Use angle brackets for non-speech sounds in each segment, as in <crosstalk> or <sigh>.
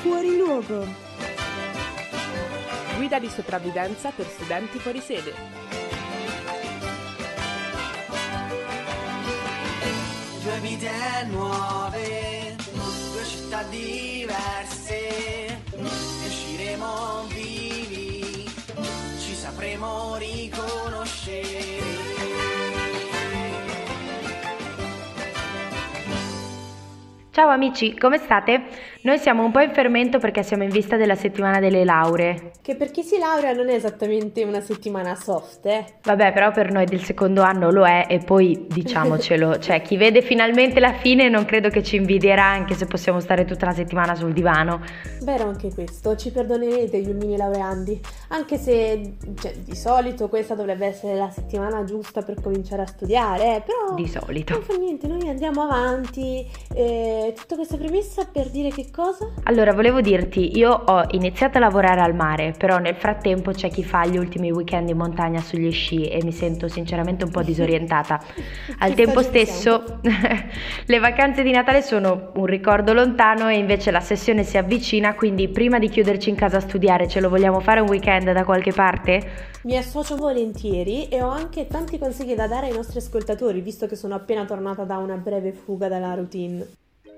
Fuori luogo. Guida di sopravvivenza per studenti fuori sede. Due vite nuove, due città diverse, usciremo vivi, ci sapremo riconoscere. Ciao amici, come state? Noi siamo un po' in fermento perché siamo in vista della settimana delle lauree. Che per chi si laurea non è esattamente una settimana soft, eh? Vabbè, però per noi del secondo anno lo è e poi <laughs> diciamocelo, cioè chi vede finalmente la fine non credo che ci invidierà anche se possiamo stare tutta la settimana sul divano. Vero anche questo, ci perdonerete gli ulmini laureandi, anche se cioè, di solito questa dovrebbe essere la settimana giusta per cominciare a studiare, eh, però... Di solito. Non fa niente, noi andiamo avanti. Eh, tutta questa premessa per dire che cosa? Allora, volevo dirti, io ho iniziato a lavorare al mare, però nel frattempo c'è chi fa gli ultimi weekend in montagna sugli sci e mi sento sinceramente un po' disorientata. <laughs> Al tempo stesso, <laughs> le vacanze di Natale sono un ricordo lontano e invece la sessione si avvicina, quindi prima di chiuderci in casa a studiare, ce lo vogliamo fare un weekend da qualche parte? Mi associo volentieri e ho anche tanti consigli da dare ai nostri ascoltatori, visto che sono appena tornata da una breve fuga dalla routine.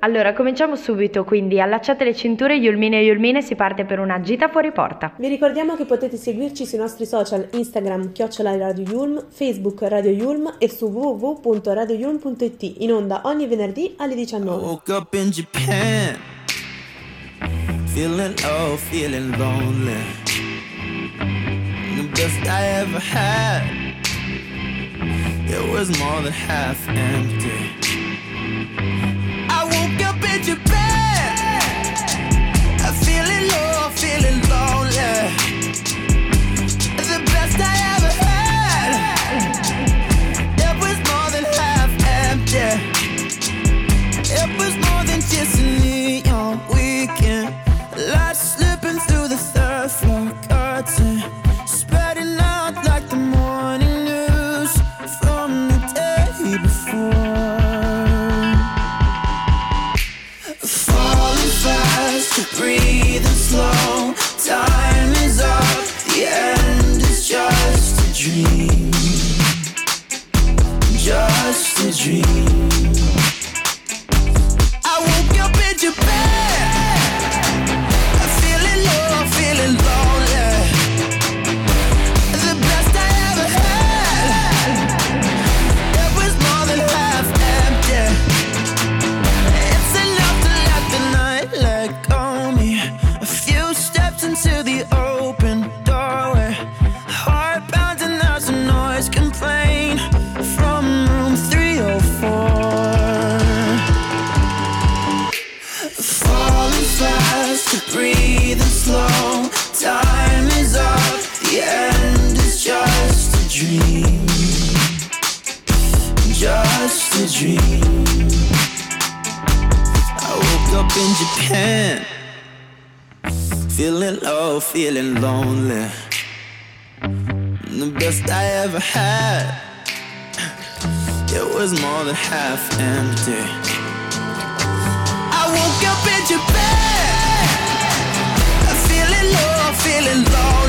Allora, cominciamo subito, quindi allacciate le cinture, Yulmine e Yulmine, si parte per una gita fuori porta. Vi ricordiamo che potete seguirci sui nostri social Instagram chiocciola Radio Yulm, Facebook Radio Yulm e su www.radioyulm.it in onda ogni venerdì alle I 19. woke up in Japan, feeling low, feeling lonely. The best I ever had, it was more than half empty. Feeling low, feeling lonely. Half empty. I woke up in Japan, feeling lonely.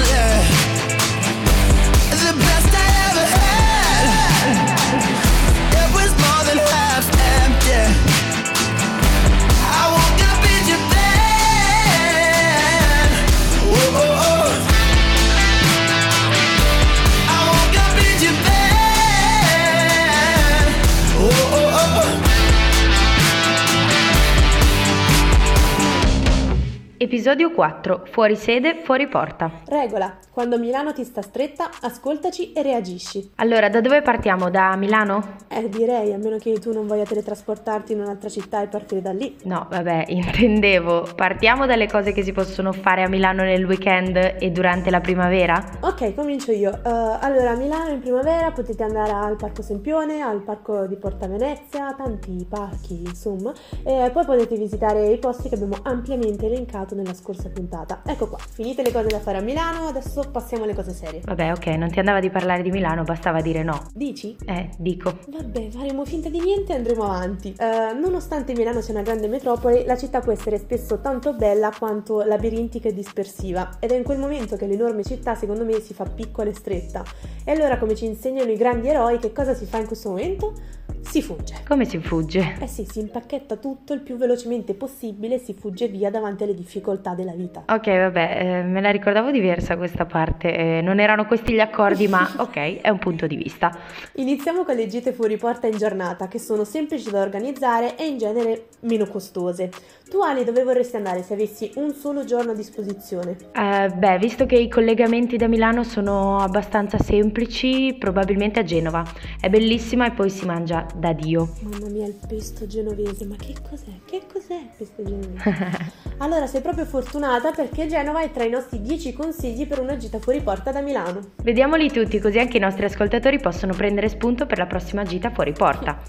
Episodio 4. Fuori sede, fuori porta. Regola, quando Milano ti sta stretta, ascoltaci e reagisci. Allora, da dove partiamo? Da Milano? Eh, direi, a meno che tu non voglia teletrasportarti in un'altra città e partire da lì. No, vabbè, <laughs> intendevo. Partiamo dalle cose che si possono fare a Milano nel weekend e durante la primavera? Ok, comincio io. Eh, allora, a Milano in primavera potete andare al Parco Sempione, al Parco di Porta Venezia, tanti parchi, insomma. E poi potete visitare i posti che abbiamo ampiamente elencato nella scorsa puntata. Ecco qua, finite le cose da fare a Milano, adesso adesso passiamo alle cose serie. Vabbè, ok, non ti andava di parlare di Milano, bastava dire no. Dici? Eh, dico. Vabbè, faremo finta di niente e andremo avanti. Eh, nonostante Milano sia una grande metropoli, la città può essere spesso tanto bella quanto labirintica e dispersiva. Ed è in quel momento che l'enorme città, secondo me, si fa piccola e stretta. E allora, come ci insegnano i grandi eroi, che cosa si fa in questo momento? Si fugge. Come si fugge? Eh sì, si impacchetta tutto il più velocemente possibile e si fugge via davanti alle difficoltà della vita. Ok, vabbè, eh, me la ricordavo diversa questa parte. eh, non erano questi gli accordi, ma <laughs> ok, è un punto di vista. Iniziamo con le gite fuori porta in giornata, che sono semplici da organizzare e in genere meno costose. Tu Ali, dove vorresti andare se avessi un solo giorno a disposizione? Eh, beh, visto che i collegamenti da Milano sono abbastanza semplici, probabilmente a Genova. È bellissima e poi si mangia da Dio. Mamma mia, il pesto genovese, ma che cos'è? Che cos'è il pesto genovese? <laughs> allora sei proprio fortunata perché Genova è tra i nostri 10 consigli per una gita fuori porta da Milano. Vediamoli tutti, così anche i nostri ascoltatori possono prendere spunto per la prossima gita fuori porta.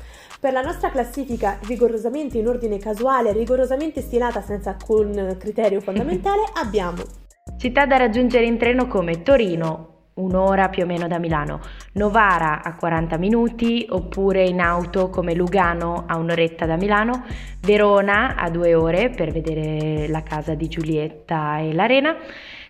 Per la nostra classifica rigorosamente in ordine casuale, rigorosamente stilata senza alcun criterio <laughs> fondamentale, abbiamo Città da raggiungere in treno come Torino, un'ora più o meno da Milano, Novara a 40 minuti, oppure in auto come Lugano a un'oretta da Milano, Verona a due ore per vedere la casa di Giulietta e l'arena,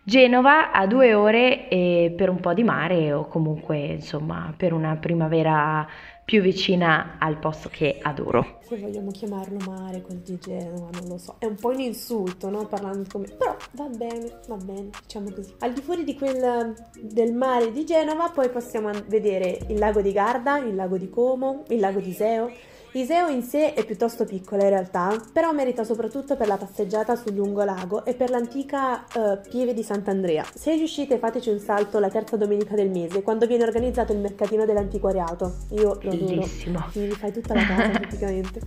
Genova a due ore e per un po' di mare o comunque insomma per una primavera più vicina al posto che adoro. se vogliamo chiamarlo mare, quel di Genova, non lo so. È un po' un insulto, no? Parlando come... Però va bene, va bene, diciamo così. Al di fuori di quel del mare di Genova, poi possiamo vedere il lago di Garda, il lago di Como, il lago di Iseo. Iseo in sé è piuttosto piccola in realtà, però merita soprattutto per la passeggiata sul lungolago e per l'antica eh, pieve di Sant'Andrea. Se riuscite fateci un salto la terza domenica del mese, quando viene organizzato il mercatino dell'antiquariato. Io lo adoro. Bellissimo. Mi rifai tutta la casa <laughs> praticamente.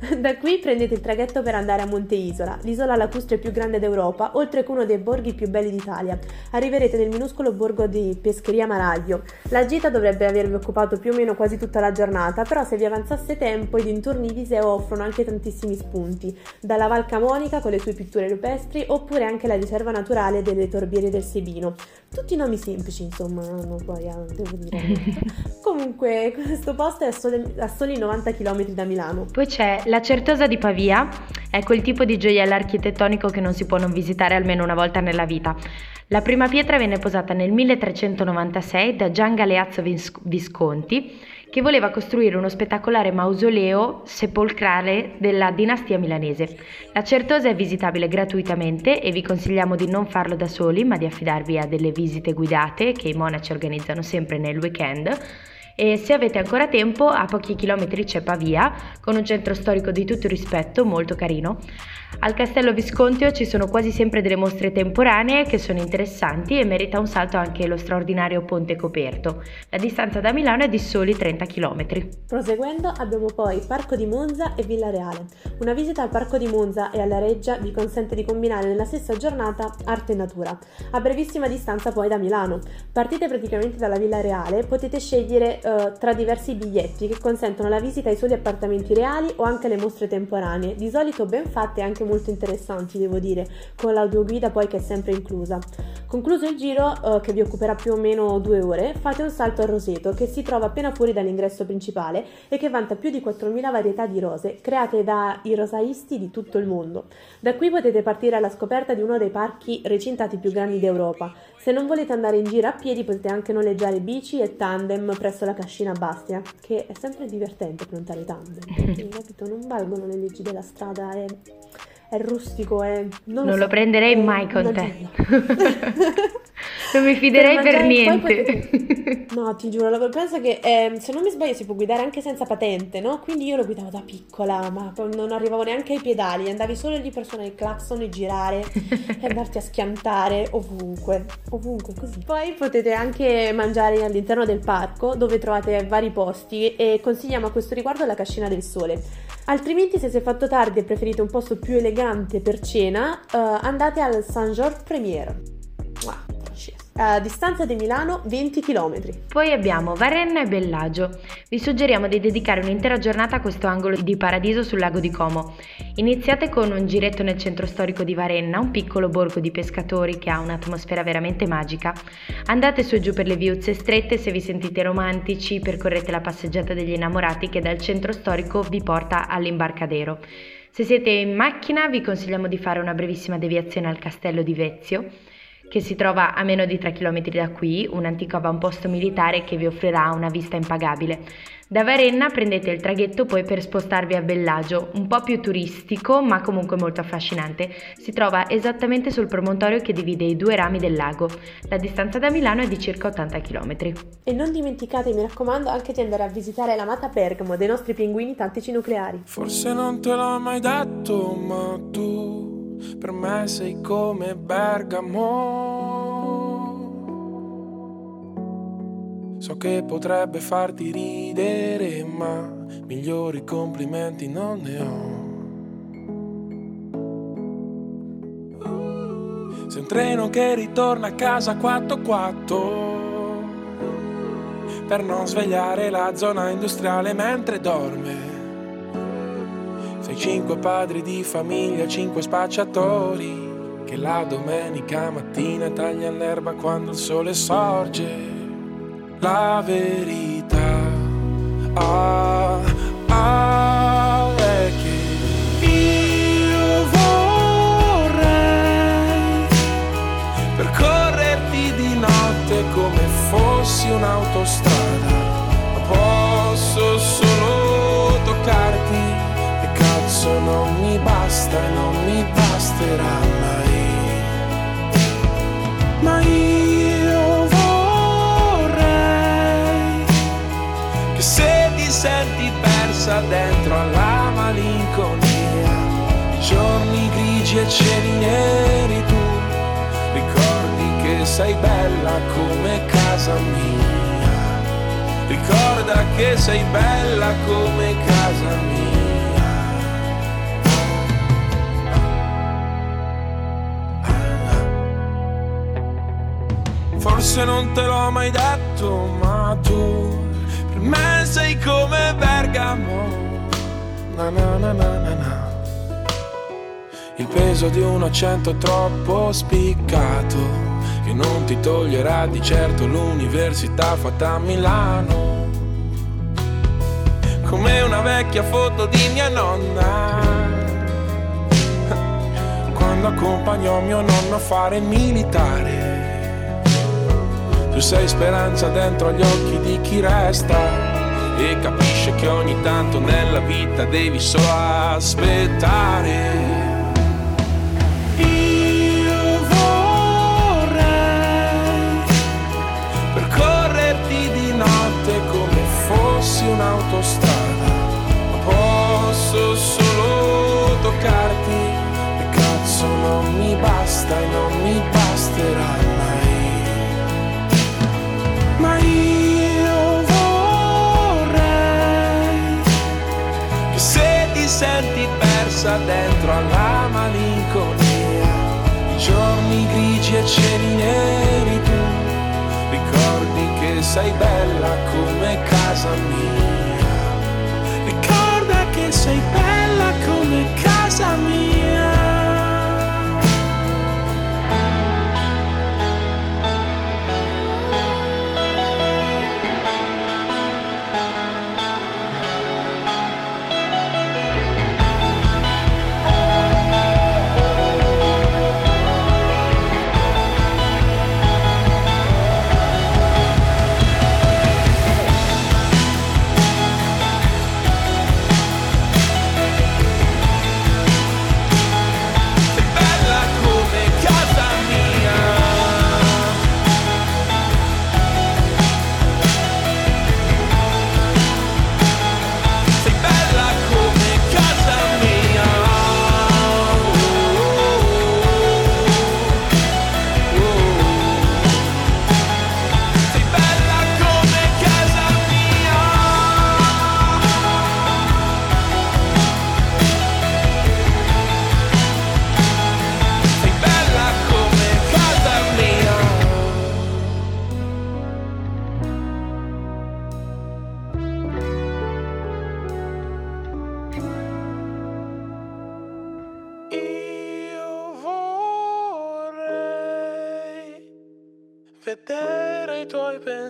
<laughs> Da qui prendete il traghetto per andare a Monte Isola, l'isola lacustre più grande d'Europa, oltre che uno dei borghi più belli d'Italia. Arriverete nel minuscolo borgo di Pescheria Maraglio. La gita dovrebbe avervi occupato più o meno quasi tutta la giornata, però se vi avanzasse tempo i dintorni di Iseo offrono anche tantissimi spunti, dalla Val Camonica con le sue pitture rupestri, oppure anche la riserva naturale delle Torbiere del Sebino. Tutti nomi semplici, insomma, no, poi ah, devo dire. <laughs> Comunque, questo posto è a soli, a soli 90 km da Milano. Poi c'è la Certosa di Pavia, è quel tipo di gioiello architettonico che non si può non visitare almeno una volta nella vita. La prima pietra venne posata nel 1396 da Gian Galeazzo Vis- Visconti, che voleva costruire uno spettacolare mausoleo sepolcrale della dinastia milanese. La Certosa è visitabile gratuitamente e vi consigliamo di non farlo da soli, ma di affidarvi a delle visite guidate che i monaci organizzano sempre nel weekend. E se avete ancora tempo, a pochi chilometri c'è Pavia, con un centro storico di tutto rispetto, molto carino. Al Castello Visconteo ci sono quasi sempre delle mostre temporanee che sono interessanti e merita un salto anche lo straordinario ponte coperto. La distanza da Milano è di soli 30 km. Proseguendo abbiamo poi Parco di Monza e Villa Reale. Una visita al Parco di Monza e alla Reggia vi consente di combinare nella stessa giornata arte e natura. A brevissima distanza poi da Milano. Partite praticamente dalla Villa Reale, potete scegliere eh, tra diversi biglietti che consentono la visita ai soli appartamenti reali o anche le mostre temporanee, di solito ben fatte e anche molto interessanti devo dire, con l'audioguida poi che è sempre inclusa. Concluso il giro, eh, che vi occuperà più o meno due ore, fate un salto a Roseto che si trova appena fuori dall'ingresso principale e che vanta più di 4.000 varietà di rose create dai rosaisti di tutto il mondo. Da qui potete partire alla scoperta di uno dei parchi recintati più grandi d'Europa. Se non volete andare in giro a piedi potete anche noleggiare bici e tandem presso la cascina Bastia, che è sempre divertente prontare i tandem, <laughs> perché capito, non valgono le leggi della strada, è, è rustico, è... Non, Non so, lo prenderei mai con te. <laughs> <laughs> <laughs> non mi fiderei per, poi niente. potete- <laughs> No, ti giuro, la- penso che ehm, se non mi sbaglio si può guidare anche senza patente, no? Quindi io lo guidavo da piccola, ma non arrivavo neanche ai pedali, andavi solo lì per suonare il clacson e girare e andarti a schiantare ovunque, ovunque così. Poi potete anche mangiare all'interno del parco dove trovate vari posti e consigliamo a questo riguardo la cascina del sole. Altrimenti se si è fatto tardi e preferite un posto più elegante per cena, eh, andate al Saint Georges Premier. A distanza di Milano 20 km. Poi abbiamo Varenna e Bellagio. Vi suggeriamo di dedicare un'intera giornata a questo angolo di paradiso sul lago di Como. Iniziate con un giretto nel centro storico di Varenna, un piccolo borgo di pescatori che ha un'atmosfera veramente magica. Andate su e giù per le viuzze strette se vi sentite romantici, percorrete la passeggiata degli innamorati che dal centro storico vi porta all'imbarcadero. Se siete in macchina vi consigliamo di fare una brevissima deviazione al castello di Vezio che si trova a meno di 3 km da qui, un antico avamposto militare che vi offrirà una vista impagabile. Da Varenna prendete il traghetto poi per spostarvi a Bellagio, un po' più turistico ma comunque molto affascinante. Si trova esattamente sul promontorio che divide i due rami del lago. La distanza da Milano è di circa 80 km. E non dimenticate, mi raccomando, anche di andare a visitare l'amata Bergamo dei nostri pinguini tattici nucleari. Forse non te l'ho mai detto, ma tu per me sei come Bergamo. So che potrebbe farti ridere, ma migliori complimenti non ne ho. Sei un treno che ritorna a casa 4-4 per non svegliare la zona industriale mentre dorme. Sei cinque padri di famiglia, cinque spacciatori che la domenica mattina tagliano l'erba quando il sole sorge. La verità basterà mai. Ma io vorrei che se ti senti persa dentro alla malinconia, i giorni grigi e cieli neri tu, ricordi che sei bella come casa mia. Ricorda che sei bella come casa mia. Forse non te l'ho mai detto, ma tu per me sei come Bergamo. Na na na na na na. Il peso di un accento troppo spiccato, che non ti toglierà di certo l'università fatta a Milano. Come una vecchia foto di mia nonna, quando accompagnò mio nonno a fare il militare. Tu sei speranza dentro agli occhi di chi resta e capisce che ogni tanto nella vita devi solo aspettare. Io vorrei percorrerti di notte come fossi un'autostrada, ma posso solo toccarti e cazzo non mi basta e non mi basterà senti persa dentro alla malinconia, giorni grigi e cieli neri tu, ricordi che sei bella come casa mia. Ricorda che sei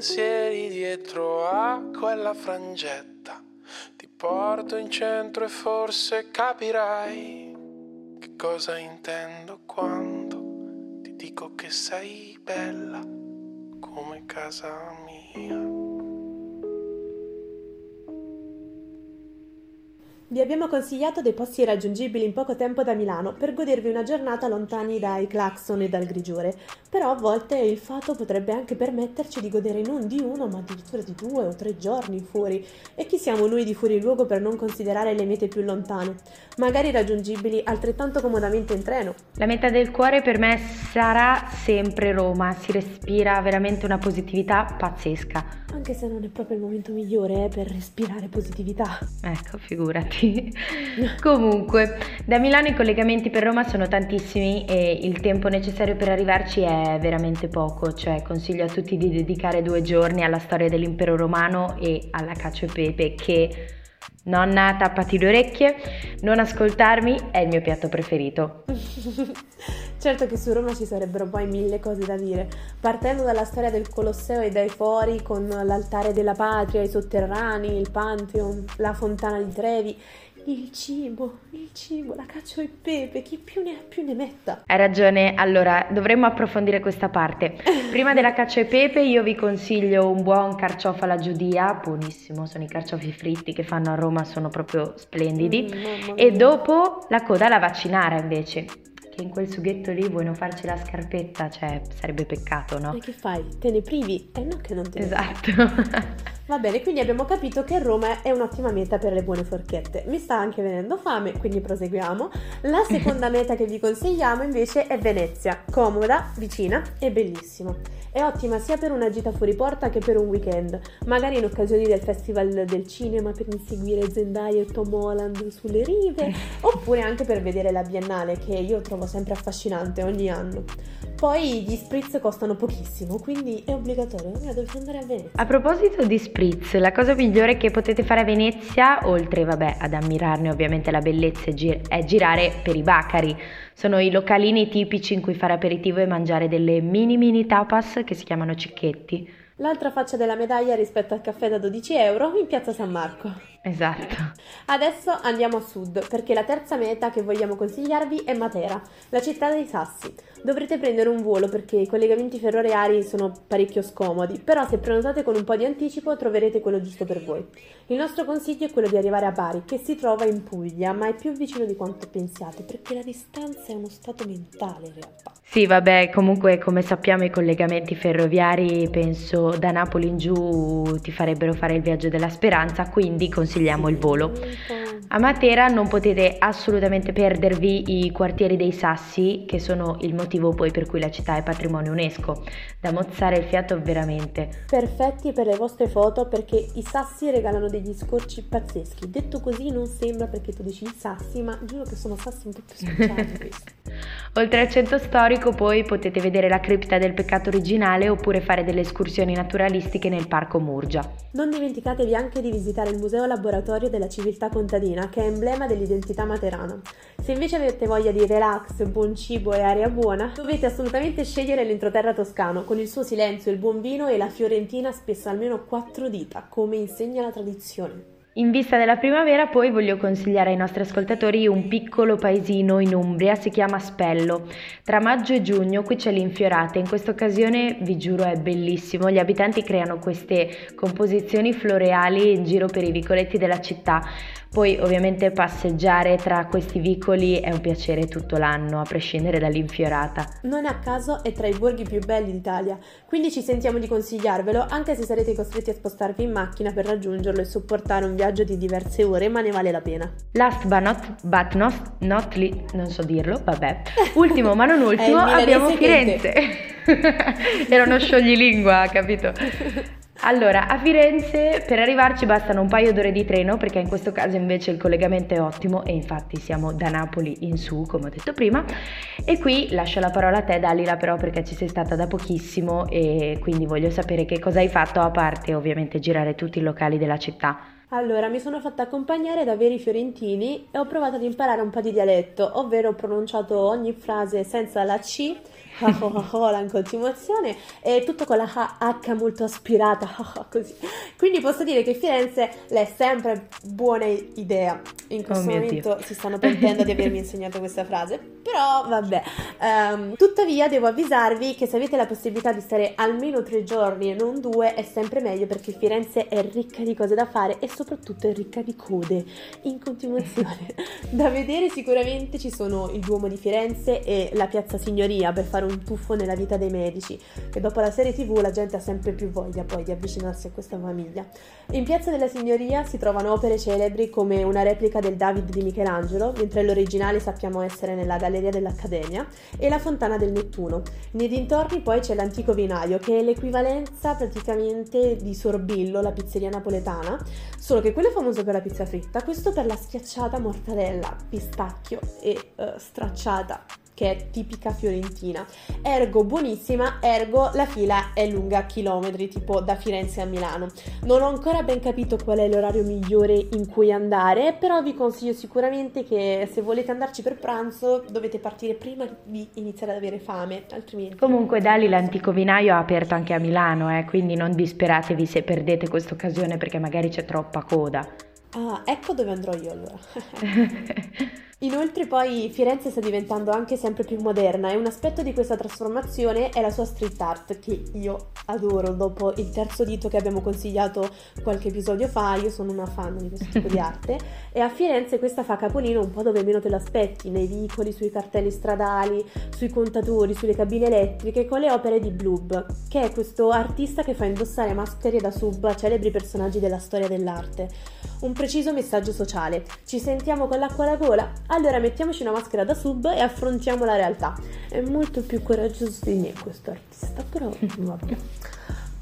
pensieri dietro a quella frangetta. Ti porto in centro e forse capirai che cosa intendo quando ti dico che sei bella come casa mia. Vi abbiamo consigliato dei posti raggiungibili in poco tempo da Milano per godervi una giornata lontani dai clacson e dal grigiore, però a volte il fato potrebbe anche permetterci di godere non di uno ma addirittura di due o tre giorni fuori. E chi siamo noi di fuori luogo per non considerare le mete più lontane, magari raggiungibili altrettanto comodamente in treno? La meta del cuore per me sarà sempre Roma, si respira veramente una positività pazzesca. Anche se non è proprio il momento migliore eh, per respirare positività. Ecco, figurati. Comunque, da Milano i collegamenti per Roma sono tantissimi e il tempo necessario per arrivarci è veramente poco, cioè consiglio a tutti di dedicare due giorni alla storia dell'impero romano e alla cacio e pepe che... Nonna, tappati le orecchie, non ascoltarmi è il mio piatto preferito. <laughs> certo che su Roma ci sarebbero poi mille cose da dire, partendo dalla storia del Colosseo e dai fori con l'altare della patria, i sotterranei, il Pantheon, la fontana di Trevi il cibo, il cibo, la cacio e pepe, chi più ne ha più ne metta. Hai ragione, allora dovremmo approfondire questa parte. <laughs> Prima della cacio e pepe io vi consiglio un buon carciofo alla giudia, buonissimo, sono i carciofi fritti che fanno a Roma, sono proprio splendidi. Mm, e dopo la coda alla vaccinara invece in quel sughetto lì vuoi non farci la scarpetta, cioè sarebbe peccato, no? E che fai? Te ne privi? E eh no che non te ne Esatto. <laughs> Va bene, quindi abbiamo capito che Roma è un'ottima meta per le buone forchette. Mi sta anche venendo fame, quindi proseguiamo. La seconda <laughs> meta che vi consigliamo invece è Venezia, comoda, vicina e bellissima. È ottima sia per una gita fuori porta che per un weekend, magari in occasione del Festival del Cinema per inseguire Zendaya e Tom Holland sulle rive, oppure anche per vedere la Biennale che io trovo sempre affascinante ogni anno. Poi gli spritz costano pochissimo, quindi è obbligatorio. Io devo andare a Venezia. A proposito di spritz, la cosa migliore che potete fare a Venezia, oltre vabbè, ad ammirarne ovviamente la bellezza, è girare per i bacari. Sono i localini tipici in cui fare aperitivo e mangiare delle mini mini tapas che si chiamano cicchetti. L'altra faccia della medaglia rispetto al caffè da 12 euro in piazza San Marco. Esatto. Adesso andiamo a sud perché la terza meta che vogliamo consigliarvi è Matera, la città dei sassi. Dovrete prendere un volo perché i collegamenti ferroviari sono parecchio scomodi, però se prenotate con un po' di anticipo troverete quello giusto per voi. Il nostro consiglio è quello di arrivare a Bari, che si trova in Puglia, ma è più vicino di quanto pensiate, perché la distanza è uno stato mentale in realtà. Sì, vabbè, comunque come sappiamo i collegamenti ferroviari, penso da Napoli in giù ti farebbero fare il viaggio della speranza, quindi consigliamo il volo. A Matera non potete assolutamente perdervi i quartieri dei Sassi, che sono il motivo poi per cui la città è patrimonio UNESCO. Da mozzare il fiato veramente. Perfetti per le vostre foto perché i Sassi regalano degli scorci pazzeschi. Detto così non sembra perché tu dici i Sassi, ma giuro che sono Sassi un po' più speciali. <laughs> Oltre al centro storico poi potete vedere la cripta del peccato originale oppure fare delle escursioni naturalistiche nel parco Murgia. Non dimenticatevi anche di visitare il Museo Laboratorio della Civiltà Contadina che è emblema dell'identità materana. Se invece avete voglia di relax, buon cibo e aria buona, dovete assolutamente scegliere l'entroterra toscano con il suo silenzio, il buon vino e la fiorentina spesso almeno quattro dita, come insegna la tradizione. In vista della primavera poi voglio consigliare ai nostri ascoltatori un piccolo paesino in Umbria, si chiama Spello. Tra maggio e giugno qui c'è l'infiorata, in questa occasione vi giuro è bellissimo, gli abitanti creano queste composizioni floreali in giro per i vicoletti della città. Poi ovviamente passeggiare tra questi vicoli è un piacere tutto l'anno, a prescindere dall'infiorata. Non a caso è tra i borghi più belli d'Italia, quindi ci sentiamo di consigliarvelo anche se sarete costretti a spostarvi in macchina per raggiungerlo e sopportare un viaggio di diverse ore, ma ne vale la pena. Last but not, but not, not li, non so dirlo, vabbè. <laughs> Ultimo ma non ultimo abbiamo Firenze. <laughs> Era uno scioglilingua, capito? <laughs> Allora, a Firenze per arrivarci bastano un paio d'ore di treno perché in questo caso invece il collegamento è ottimo e infatti siamo da Napoli in su, come ho detto prima. E qui lascio la parola a te Dalila però perché ci sei stata da pochissimo e quindi voglio sapere che cosa hai fatto a parte ovviamente girare tutti i locali della città. Allora, mi sono fatta accompagnare da veri fiorentini e ho provato ad imparare un po' di dialetto, ovvero ho pronunciato ogni frase senza la C <laughs> In continuazione e tutto con la H molto aspirata, <laughs> così. Quindi posso dire che Firenze è sempre buona idea. In questo Oh momento Dio. si stanno pentendo di avermi <laughs> insegnato questa frase, però vabbè. Ehm, tuttavia devo avvisarvi che se avete la possibilità di stare almeno tre giorni e non due è sempre meglio perché Firenze è ricca di cose da fare e soprattutto è ricca di code in continuazione. da vedere sicuramente ci sono il Duomo di Firenze e la Piazza Signoria per fare un tuffo nella vita dei medici, che dopo la serie tv la gente ha sempre più voglia poi di avvicinarsi a questa famiglia. In Piazza della Signoria si trovano opere celebri come una replica del David di Michelangelo, mentre l'originale sappiamo essere nella Galleria dell'Accademia, e la Fontana del Nettuno. Nei dintorni poi c'è l'antico vinaio, che è l'equivalenza praticamente di Sorbillo, la pizzeria napoletana, solo che quello è famoso per la pizza fritta, questo per la schiacciata mortadella, pistacchio e eh, stracciata che è tipica fiorentina. Ergo buonissima, ergo la fila è lunga chilometri, tipo da Firenze a Milano. Non ho ancora ben capito qual è l'orario migliore in cui andare, però vi consiglio sicuramente che se volete andarci per pranzo dovete partire prima di iniziare ad avere fame, altrimenti... Comunque Dali l'antico vinaio ha aperto anche a Milano, eh, quindi non disperatevi se perdete questa occasione perché magari c'è troppa coda. Ah, ecco dove andrò io allora. <laughs> Inoltre poi Firenze sta diventando anche sempre più moderna e un aspetto di questa trasformazione è la sua street art che io adoro. Dopo il terzo dito che abbiamo consigliato qualche episodio fa, io sono una fan di questo tipo di <laughs> arte e a Firenze questa fa capolino un po' dove meno te lo aspetti, nei vicoli, sui cartelli stradali, sui contatori, sulle cabine elettriche con le opere di Bloob, che è questo artista che fa indossare maschere da sub a celebri personaggi della storia dell'arte. Un preciso messaggio sociale. Ci sentiamo con l'acqua alla gola? Allora mettiamoci una maschera da sub e affrontiamo la realtà. È molto più coraggioso di me questo artista, però <laughs> vabbè.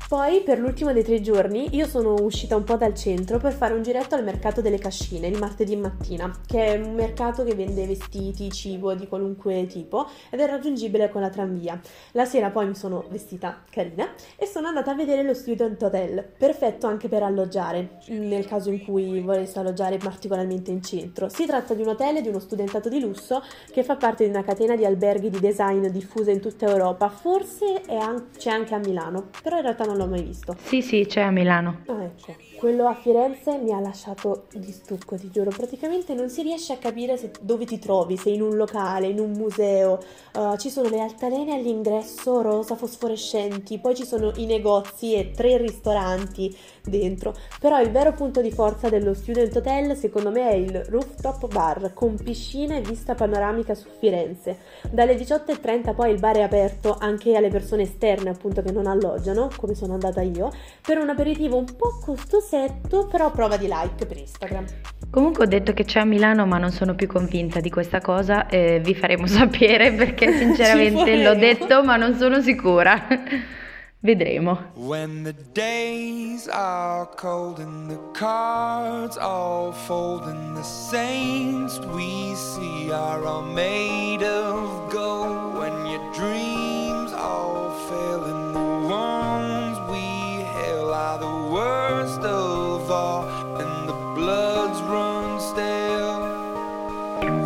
Poi, per l'ultimo dei tre giorni, io sono uscita un po' dal centro per fare un giretto al mercato delle cascine il martedì mattina, che è un mercato che vende vestiti, cibo di qualunque tipo ed è raggiungibile con la tranvia. La sera poi mi sono vestita carina e sono andata a vedere lo Student Hotel, perfetto anche per alloggiare, nel caso in cui volessi alloggiare particolarmente in centro. Si tratta di un hotel di uno studentato di lusso che fa parte di una catena di alberghi di design diffusa in tutta Europa, forse è an- c'è anche a Milano, però in realtà non l'ho mai visto. Sì, sì, c'è a Milano. Ah, ecco. Quello a Firenze mi ha lasciato di stucco, ti giuro. Praticamente non si riesce a capire se- dove ti trovi, se in un locale, in un museo. Uh, ci sono le altalene all'ingresso rosa fosforescenti, poi ci sono i negozi e tre ristoranti dentro. Però il vero punto di forza dello Student Hotel, secondo me, è il rooftop bar con piscina e vista panoramica su Firenze. Dalle 18.30 poi il bar è aperto anche alle persone esterne, appunto, che non alloggiano, come sono andata io, per un aperitivo un po' costosetto, però prova di like per Instagram. Comunque ho detto che c'è a Milano, ma non sono più convinta di questa cosa e vi faremo <laughs> sapere perché sinceramente l'ho detto, ma non sono sicura. Vedremo. When the days are cold and the cards all fold and the saints we see are all made of gold. When your dreams all fail and the ones we hail are the worst of all and the bloods run stale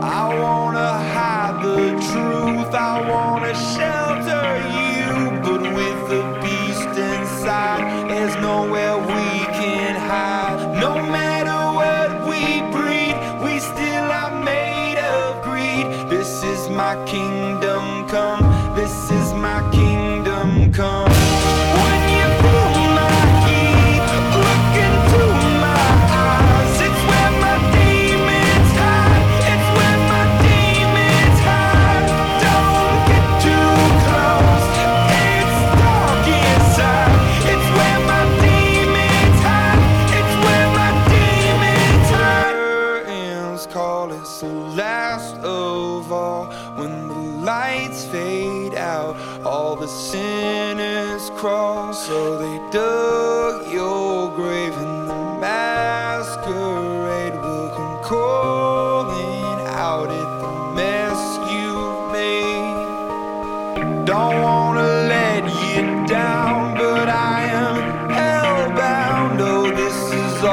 I wanna hide the truth, I wanna shelter you, the beast inside, there's nowhere we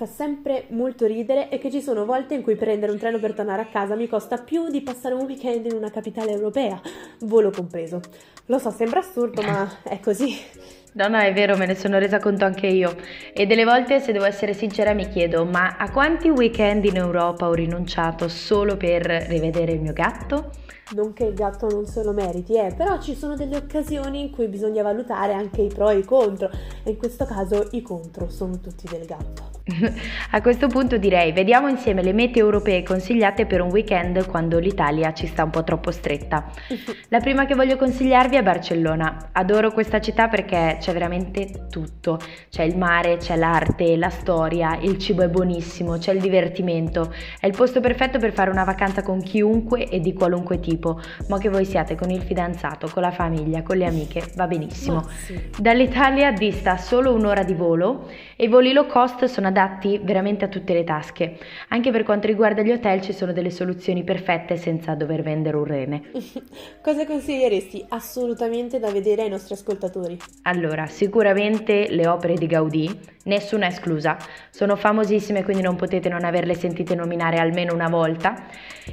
fa sempre molto ridere è che ci sono volte in cui prendere un treno per tornare a casa mi costa più di passare un weekend in una capitale europea, volo compreso. Lo so, sembra assurdo, ma è così. No, no, è vero, me ne sono resa conto anche io. E delle volte, se devo essere sincera, mi chiedo, ma a quanti weekend in Europa ho rinunciato solo per rivedere il mio gatto? Non che il gatto non se lo meriti, eh, però ci sono delle occasioni in cui bisogna valutare anche i pro e i contro, e in questo caso i contro sono tutti del gatto. A questo punto direi, vediamo insieme le mete europee consigliate per un weekend quando l'Italia ci sta un po' troppo stretta. La prima che voglio consigliarvi è Barcellona. Adoro questa città perché c'è veramente tutto. C'è il mare, c'è l'arte, la storia, il cibo è buonissimo, c'è il divertimento. È il posto perfetto per fare una vacanza con chiunque e di qualunque tipo, ma che voi siate con il fidanzato, con la famiglia, con le amiche, va benissimo. Sì. Dall'Italia dista solo un'ora di volo e i voli low cost sono adatti veramente a tutte le tasche. Anche per quanto riguarda gli hotel ci sono delle soluzioni perfette senza dover vendere un rene. <laughs> Cosa consiglieresti assolutamente da vedere ai nostri ascoltatori? Allora, sicuramente le opere di Gaudì, nessuna esclusa, sono famosissime quindi non potete non averle sentite nominare almeno una volta.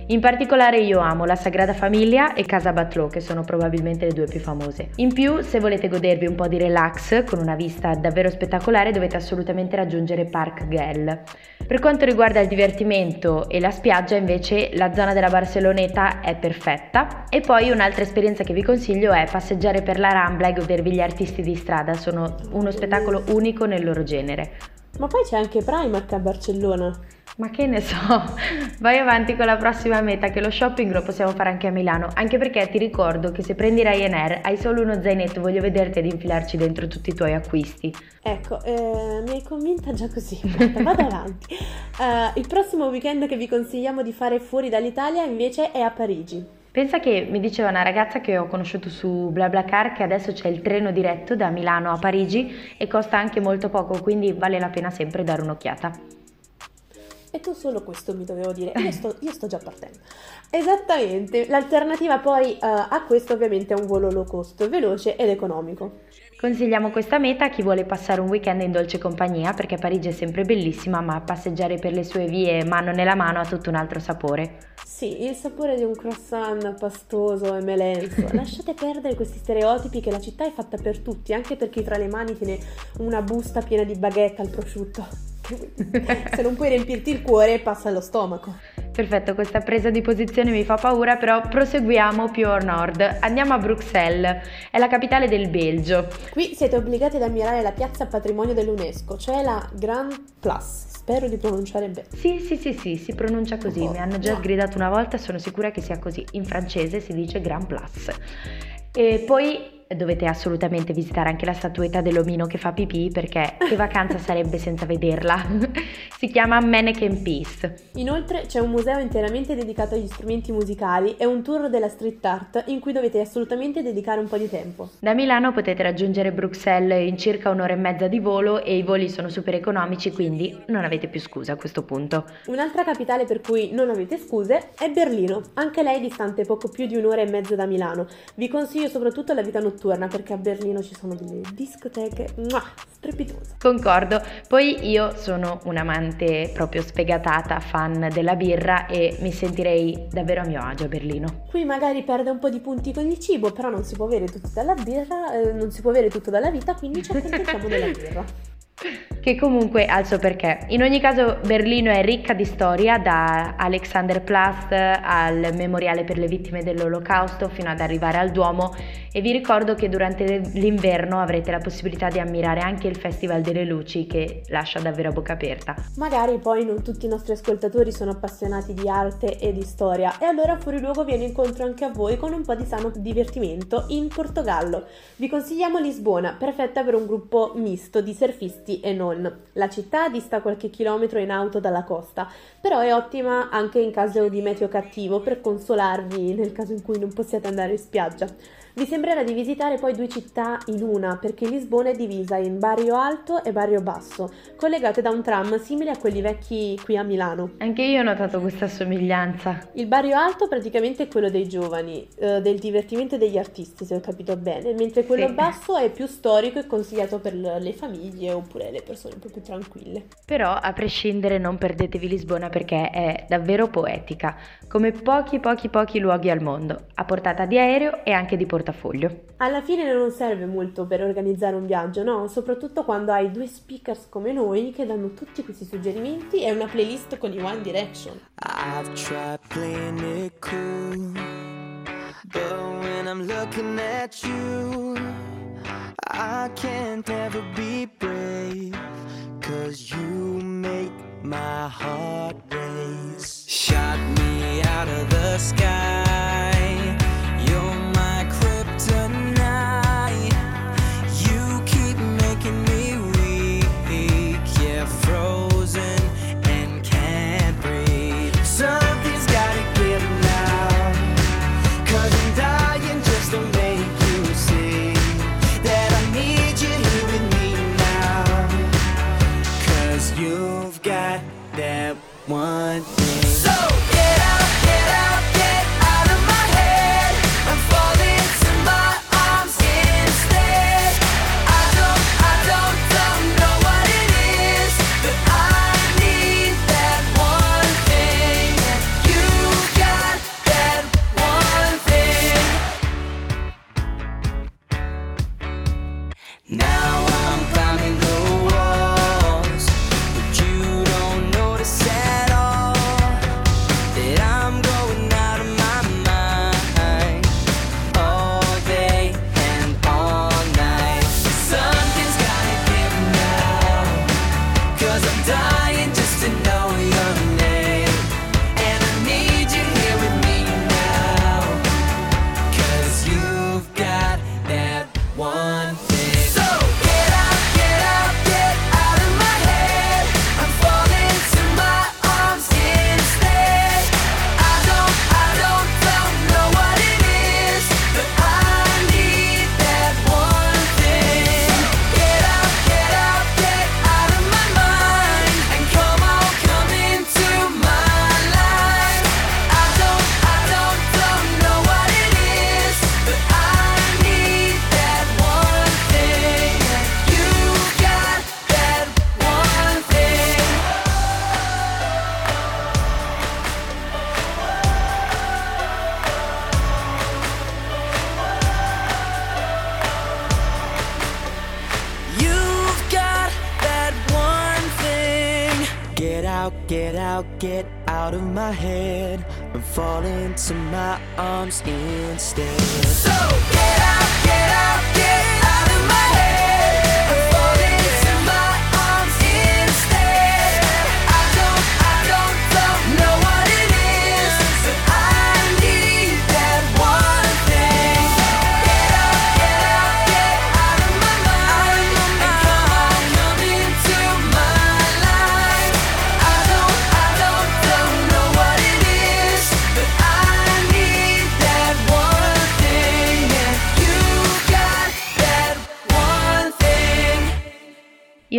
In particolare io amo la Sagrada Famiglia e Casa Batlló che sono probabilmente le due più famose. In più, se volete godervi un po' di relax con una vista davvero spettacolare dovete assolutamente raggiungere Park Güell. Per quanto riguarda il divertimento e la spiaggia invece la zona della Barceloneta è perfetta e poi un'altra esperienza che vi consiglio è passeggiare per la Rambla e godervi gli artisti di strada, sono uno spettacolo unico nel loro genere. Ma poi c'è anche Primark a Barcellona. Ma che ne so, <laughs> vai avanti con la prossima meta che lo shopping lo possiamo fare anche a Milano, anche perché ti ricordo che se prendi Ryanair hai solo uno zainetto, voglio vederti ad infilarci dentro tutti i tuoi acquisti. Ecco, eh, mi hai convinta già così, vado <laughs> avanti. Eh, il prossimo weekend che vi consigliamo di fare fuori dall'Italia invece è a Parigi. Pensa che mi diceva una ragazza che ho conosciuto su BlaBlaCar che adesso c'è il treno diretto da Milano a Parigi e costa anche molto poco, quindi vale la pena sempre dare un'occhiata. E tu solo questo mi dovevo dire, io sto, <laughs> io sto già partendo. Esattamente, l'alternativa poi eh, a questo ovviamente è un volo low cost, veloce ed economico. Consigliamo questa meta a chi vuole passare un weekend in dolce compagnia perché Parigi è sempre bellissima, ma passeggiare per le sue vie mano nella mano ha tutto un altro sapore. Sì, il sapore di un croissant pastoso e melenso. <laughs> Lasciate perdere questi stereotipi che la città è fatta per tutti, anche per chi tra le mani tiene una busta piena di baguette al prosciutto. <laughs> Se non puoi riempirti il cuore, passa allo stomaco. Perfetto, questa presa di posizione mi fa paura, però proseguiamo più a nord. Andiamo a Bruxelles, è la capitale del Belgio. Qui siete obbligati ad ammirare la piazza patrimonio dell'UNESCO, cioè la Grand Place. Spero di pronunciare bene. Sì, sì, sì, sì, si pronuncia così, Oh, mi hanno già sgridato una volta sono sicura che sia così. In francese si dice Grand Place. E poi dovete assolutamente visitare anche la statuetta dell'omino che fa pipì perché che vacanza sarebbe senza vederla. <laughs> si chiama Mannequin Peace. Inoltre c'è un museo interamente dedicato agli strumenti musicali e un tour della street art in cui dovete assolutamente dedicare un po' di tempo. Da Milano potete raggiungere Bruxelles in circa un'ora e mezza di volo e i voli sono super economici, quindi non avete più scusa a questo punto. Un'altra capitale per cui non avete scuse è Berlino, anche lei distante poco più di un'ora e mezza da Milano. Vi consiglio soprattutto la vita notturna perché a Berlino ci sono delle discoteche mua, strepitose. Concordo, poi io sono un'amante proprio sfegatata, fan della birra e mi sentirei davvero a mio agio a Berlino. Qui magari perde un po' di punti con il cibo, però non si può avere tutto dalla birra, eh, non si può avere tutto dalla vita, quindi ci accontentiamo della birra. <laughs> Che comunque ha il suo perché. In ogni caso Berlino è ricca di storia, da Alexanderplatz al memoriale per le vittime dell'olocausto fino ad arrivare al Duomo e vi ricordo che durante l'inverno avrete la possibilità di ammirare anche il Festival delle Luci che lascia davvero a bocca aperta. Magari poi non tutti i nostri ascoltatori sono appassionati di arte e di storia e allora Fuori Luogo viene incontro anche a voi con un po' di sano divertimento in Portogallo. Vi consigliamo Lisbona, perfetta per un gruppo misto di surfisti turisti e non. La città dista qualche chilometro in auto dalla costa, però è ottima anche in caso di meteo cattivo per consolarvi nel caso in cui non possiate andare in spiaggia. Vi sembrerà di visitare poi due città in una, perché Lisbona è divisa in Barrio Alto e Barrio Basso, collegate da un tram simile a quelli vecchi qui a Milano. Anche io ho notato questa somiglianza. Il Barrio Alto praticamente è quello dei giovani, eh, del divertimento e degli artisti, se ho capito bene, mentre quello sì. basso è più storico e consigliato per le famiglie oppure le persone un po' più tranquille. Però, a prescindere, non perdetevi Lisbona perché è davvero poetica, come pochi pochi pochi luoghi al mondo, a portata di aereo e anche di portafoglio portafoglio. Alla fine non serve molto per organizzare un viaggio, no? Soprattutto quando hai due speakers come noi che danno tutti questi suggerimenti e una playlist con i One Direction. I've tried playing it cool, but when I'm looking at you, I can't ever out, get out, get out of my head and fall into my arms instead. So get out, get out.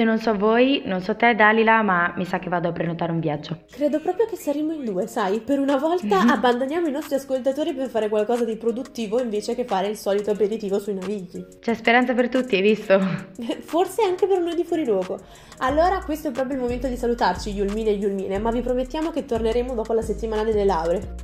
Non so voi, non so te Dalila, ma mi sa che vado a prenotare un viaggio. Credo proprio che saremo in due, sai? Per una volta abbandoniamo i nostri ascoltatori per fare qualcosa di produttivo invece che fare il solito aperitivo sui navigli. C'è speranza per tutti, hai visto? <laughs> Forse anche per noi di fuori luogo. Allora, questo è proprio il momento di salutarci, Yulmine e Yulmine, ma vi promettiamo che torneremo dopo la settimana delle lauree.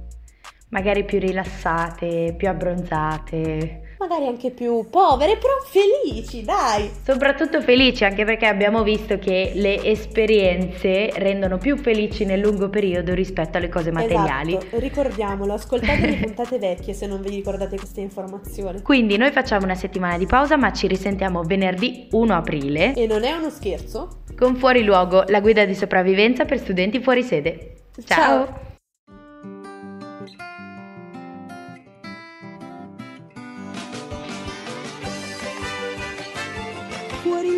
Magari più rilassate, più abbronzate. Magari anche più povere, però felici, dai! Soprattutto felici, anche perché abbiamo visto che le esperienze rendono più felici nel lungo periodo rispetto alle cose materiali. Esatto, ricordiamolo, ascoltate le <laughs> puntate vecchie se non vi ricordate queste informazioni. Quindi noi facciamo una settimana di pausa, ma ci risentiamo venerdì 1 aprile E non è uno scherzo? con Fuori Luogo, la guida di sopravvivenza per studenti fuori sede. Ciao. Ciao.